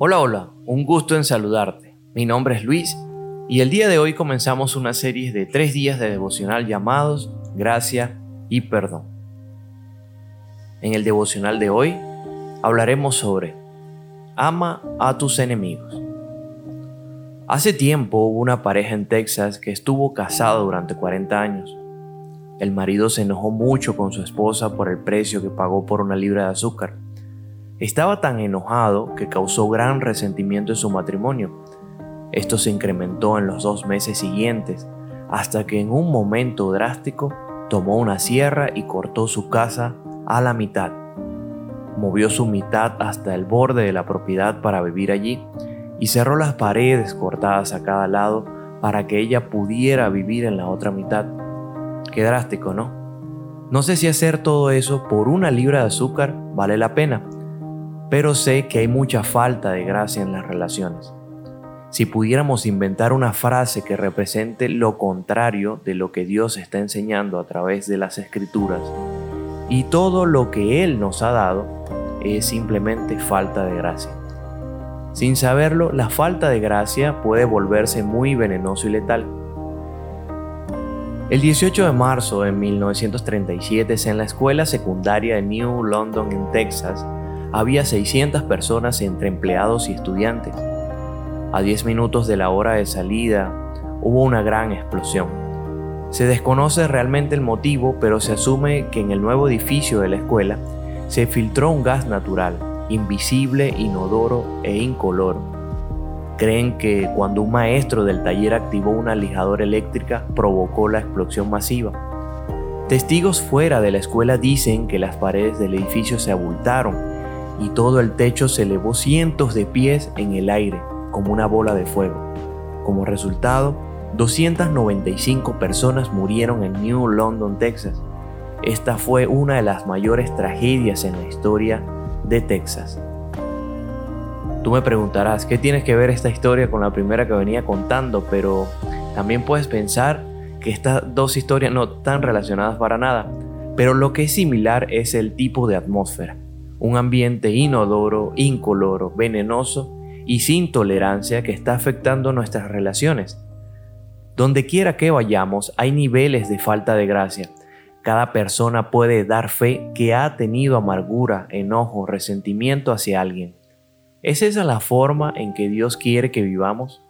Hola, hola, un gusto en saludarte. Mi nombre es Luis y el día de hoy comenzamos una serie de tres días de devocional llamados Gracia y Perdón. En el devocional de hoy hablaremos sobre Ama a tus enemigos. Hace tiempo hubo una pareja en Texas que estuvo casada durante 40 años. El marido se enojó mucho con su esposa por el precio que pagó por una libra de azúcar. Estaba tan enojado que causó gran resentimiento en su matrimonio. Esto se incrementó en los dos meses siguientes, hasta que en un momento drástico tomó una sierra y cortó su casa a la mitad. Movió su mitad hasta el borde de la propiedad para vivir allí y cerró las paredes cortadas a cada lado para que ella pudiera vivir en la otra mitad. Qué drástico, ¿no? No sé si hacer todo eso por una libra de azúcar vale la pena, pero sé que hay mucha falta de gracia en las relaciones. Si pudiéramos inventar una frase que represente lo contrario de lo que Dios está enseñando a través de las escrituras, y todo lo que Él nos ha dado es simplemente falta de gracia. Sin saberlo, la falta de gracia puede volverse muy venenoso y letal. El 18 de marzo de 1937, en la escuela secundaria de New London, en Texas, había 600 personas entre empleados y estudiantes. A 10 minutos de la hora de salida, hubo una gran explosión. Se desconoce realmente el motivo, pero se asume que en el nuevo edificio de la escuela se filtró un gas natural, invisible, inodoro e incoloro. Creen que cuando un maestro del taller activó una lijadora eléctrica provocó la explosión masiva. Testigos fuera de la escuela dicen que las paredes del edificio se abultaron y todo el techo se elevó cientos de pies en el aire como una bola de fuego. Como resultado, 295 personas murieron en New London, Texas. Esta fue una de las mayores tragedias en la historia de Texas. Tú me preguntarás, ¿qué tienes que ver esta historia con la primera que venía contando? Pero también puedes pensar que estas dos historias no están relacionadas para nada, pero lo que es similar es el tipo de atmósfera. Un ambiente inodoro, incoloro, venenoso y sin tolerancia que está afectando nuestras relaciones. Donde quiera que vayamos hay niveles de falta de gracia cada persona puede dar fe que ha tenido amargura, enojo, resentimiento hacia alguien. ¿Es esa la forma en que Dios quiere que vivamos?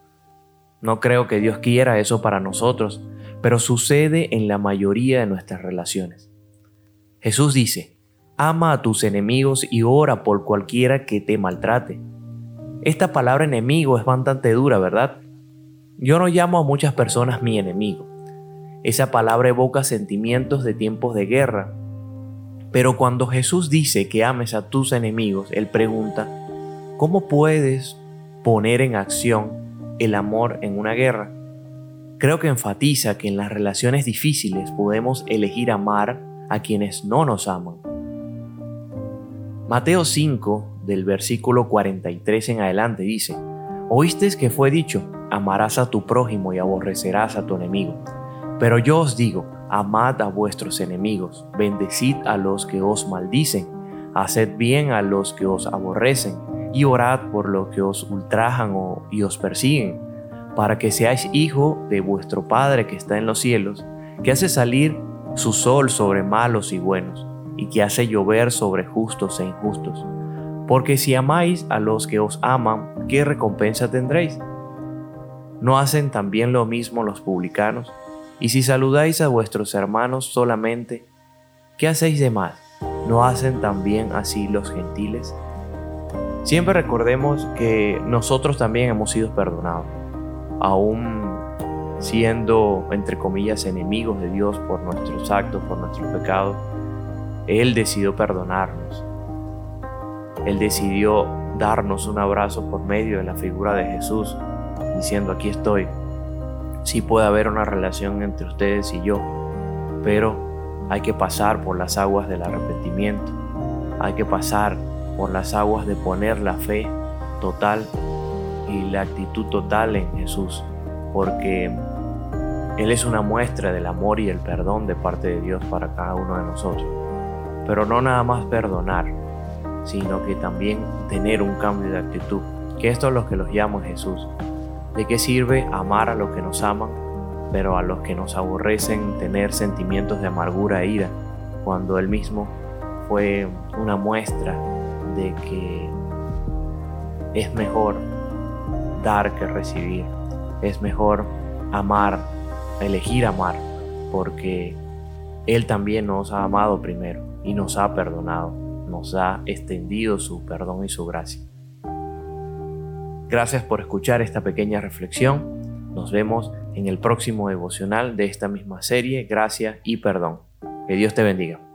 No creo que Dios quiera eso para nosotros, pero sucede en la mayoría de nuestras relaciones. Jesús dice, ama a tus enemigos y ora por cualquiera que te maltrate. Esta palabra enemigo es bastante dura, ¿verdad? Yo no llamo a muchas personas mi enemigo. Esa palabra evoca sentimientos de tiempos de guerra. Pero cuando Jesús dice que ames a tus enemigos, Él pregunta, ¿cómo puedes poner en acción el amor en una guerra? Creo que enfatiza que en las relaciones difíciles podemos elegir amar a quienes no nos aman. Mateo 5, del versículo 43 en adelante, dice, Oíste que fue dicho, amarás a tu prójimo y aborrecerás a tu enemigo. Pero yo os digo, amad a vuestros enemigos, bendecid a los que os maldicen, haced bien a los que os aborrecen, y orad por los que os ultrajan y os persiguen, para que seáis hijo de vuestro Padre que está en los cielos, que hace salir su sol sobre malos y buenos, y que hace llover sobre justos e injustos. Porque si amáis a los que os aman, ¿qué recompensa tendréis? ¿No hacen también lo mismo los publicanos? Y si saludáis a vuestros hermanos solamente, ¿qué hacéis de más? ¿No hacen también así los gentiles? Siempre recordemos que nosotros también hemos sido perdonados, aún siendo, entre comillas, enemigos de Dios por nuestros actos, por nuestros pecados. Él decidió perdonarnos. Él decidió darnos un abrazo por medio de la figura de Jesús, diciendo, aquí estoy, sí puede haber una relación entre ustedes y yo, pero hay que pasar por las aguas del arrepentimiento, hay que pasar por las aguas de poner la fe total y la actitud total en Jesús, porque Él es una muestra del amor y el perdón de parte de Dios para cada uno de nosotros. Pero no nada más perdonar, sino que también tener un cambio de actitud, que esto es lo que los llama Jesús. ¿De qué sirve amar a los que nos aman, pero a los que nos aborrecen tener sentimientos de amargura e ira, cuando Él mismo fue una muestra de que es mejor dar que recibir, es mejor amar, elegir amar, porque Él también nos ha amado primero y nos ha perdonado, nos ha extendido su perdón y su gracia. Gracias por escuchar esta pequeña reflexión. Nos vemos en el próximo devocional de esta misma serie, Gracias y Perdón. Que Dios te bendiga.